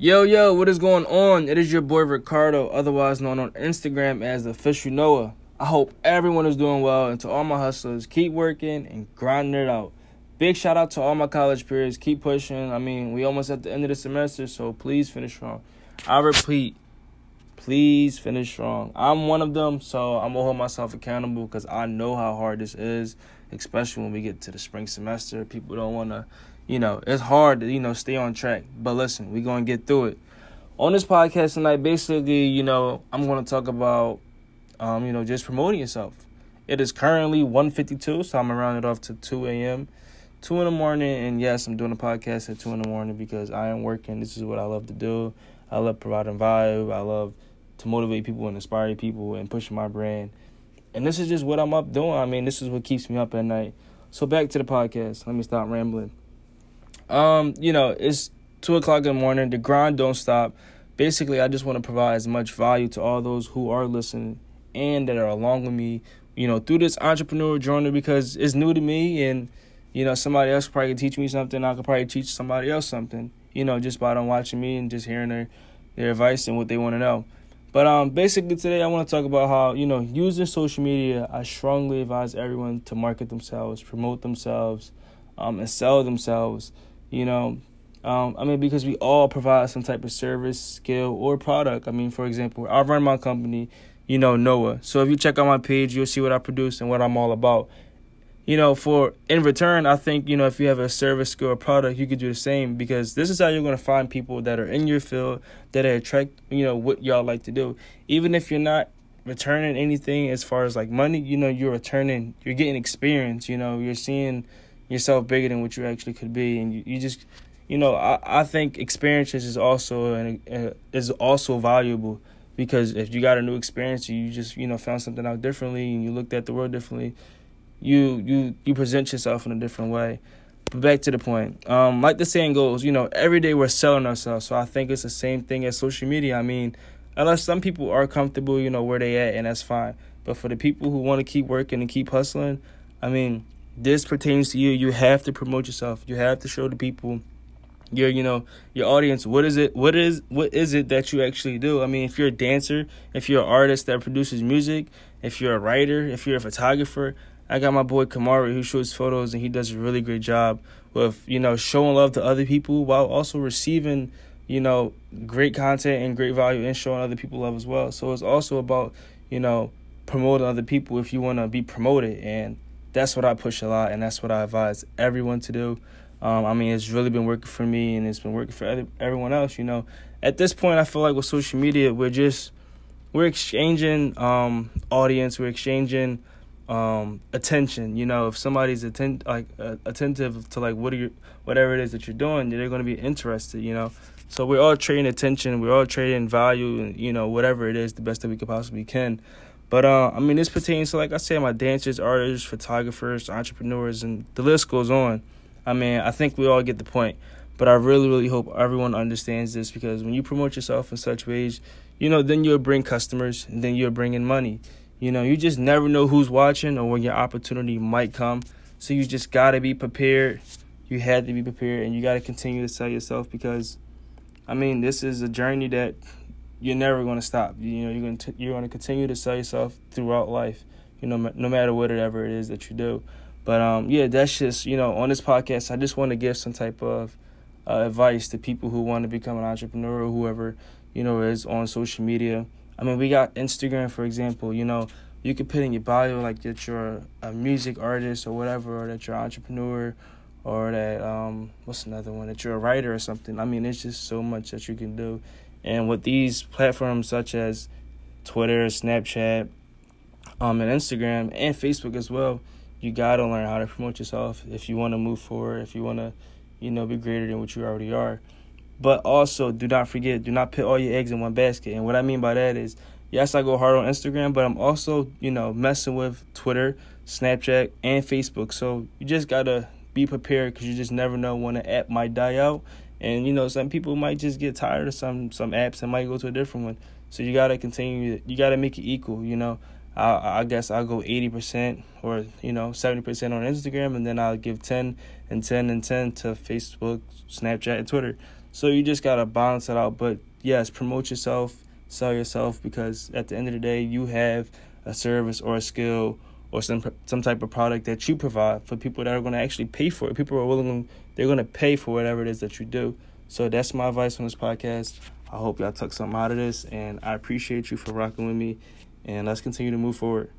Yo, yo, what is going on? It is your boy Ricardo, otherwise known on Instagram as Official Noah. I hope everyone is doing well, and to all my hustlers, keep working and grinding it out. Big shout out to all my college peers. Keep pushing. I mean, we almost at the end of the semester, so please finish strong. I repeat, please finish strong. I'm one of them, so I'm gonna hold myself accountable because I know how hard this is, especially when we get to the spring semester. People don't wanna you know, it's hard to, you know, stay on track. But listen, we're going to get through it. On this podcast tonight, basically, you know, I'm going to talk about, um, you know, just promoting yourself. It is currently 1.52, so I'm going to round it off to 2 a.m. 2 in the morning, and yes, I'm doing a podcast at 2 in the morning because I am working. This is what I love to do. I love providing vibe. I love to motivate people and inspire people and pushing my brand. And this is just what I'm up doing. I mean, this is what keeps me up at night. So back to the podcast. Let me stop rambling. Um, you know, it's two o'clock in the morning. The grind don't stop. Basically, I just want to provide as much value to all those who are listening and that are along with me, you know, through this entrepreneur journey because it's new to me and you know, somebody else probably could teach me something. I could probably teach somebody else something, you know, just by them watching me and just hearing their their advice and what they want to know. But um, basically today I want to talk about how you know using social media. I strongly advise everyone to market themselves, promote themselves, um, and sell themselves. You know, um, I mean, because we all provide some type of service, skill, or product. I mean, for example, I run my company, you know, Noah. So if you check out my page, you'll see what I produce and what I'm all about. You know, for in return, I think, you know, if you have a service, skill, or product, you could do the same because this is how you're going to find people that are in your field that attract, you know, what y'all like to do. Even if you're not returning anything as far as like money, you know, you're returning, you're getting experience, you know, you're seeing yourself bigger than what you actually could be, and you, you just, you know, I, I think experiences is also and is also valuable because if you got a new experience, you just you know found something out differently, and you looked at the world differently, you you you present yourself in a different way. But back to the point, um, like the saying goes, you know, every day we're selling ourselves. So I think it's the same thing as social media. I mean, unless some people are comfortable, you know, where they at, and that's fine. But for the people who want to keep working and keep hustling, I mean, this pertains to you. You have to promote yourself. You have to show the people your you know your audience what is it what is what is it that you actually do i mean if you're a dancer if you're an artist that produces music if you're a writer if you're a photographer i got my boy kamari who shoots photos and he does a really great job with you know showing love to other people while also receiving you know great content and great value and showing other people love as well so it's also about you know promoting other people if you want to be promoted and that's what I push a lot, and that's what I advise everyone to do. Um, I mean, it's really been working for me, and it's been working for everyone else. You know, at this point, I feel like with social media, we're just we're exchanging um, audience, we're exchanging um, attention. You know, if somebody's atten- like uh, attentive to like what are you, whatever it is that you're doing, they're going to be interested. You know, so we're all trading attention, we're all trading value, and you know, whatever it is, the best that we could possibly can. But uh, I mean, this pertains to like I said, my dancers, artists, photographers, entrepreneurs, and the list goes on. I mean, I think we all get the point. But I really, really hope everyone understands this because when you promote yourself in such ways, you know, then you'll bring customers, and then you'll bring in money. You know, you just never know who's watching or when your opportunity might come. So you just gotta be prepared. You had to be prepared, and you gotta continue to sell yourself because, I mean, this is a journey that you're never going to stop. You know, you're going to you're going to continue to sell yourself throughout life. You know, no matter whatever it is that you do. But um, yeah, that's just you know on this podcast. I just want to give some type of uh, advice to people who want to become an entrepreneur or whoever you know is on social media. I mean, we got Instagram, for example. You know, you could put in your bio like that you're a music artist or whatever, or that you're an entrepreneur, or that um, what's another one that you're a writer or something. I mean, it's just so much that you can do and with these platforms such as Twitter, Snapchat, um, and Instagram and Facebook as well, you gotta learn how to promote yourself if you want to move forward, if you want to, you know, be greater than what you already are. But also, do not forget, do not put all your eggs in one basket. And what I mean by that is, yes, I go hard on Instagram, but I'm also, you know, messing with Twitter, Snapchat, and Facebook. So you just gotta be prepared because you just never know when an app might die out and you know, some people might just get tired of some some apps and might go to a different one. So you gotta continue. You gotta make it equal. You know, I I guess I'll go eighty percent or you know seventy percent on Instagram, and then I'll give ten and ten and ten to Facebook, Snapchat, and Twitter. So you just gotta balance it out. But yes, promote yourself, sell yourself, because at the end of the day, you have a service or a skill or some some type of product that you provide for people that are going to actually pay for it. People are willing, they're going to pay for whatever it is that you do. So that's my advice on this podcast. I hope y'all took something out of this, and I appreciate you for rocking with me. And let's continue to move forward.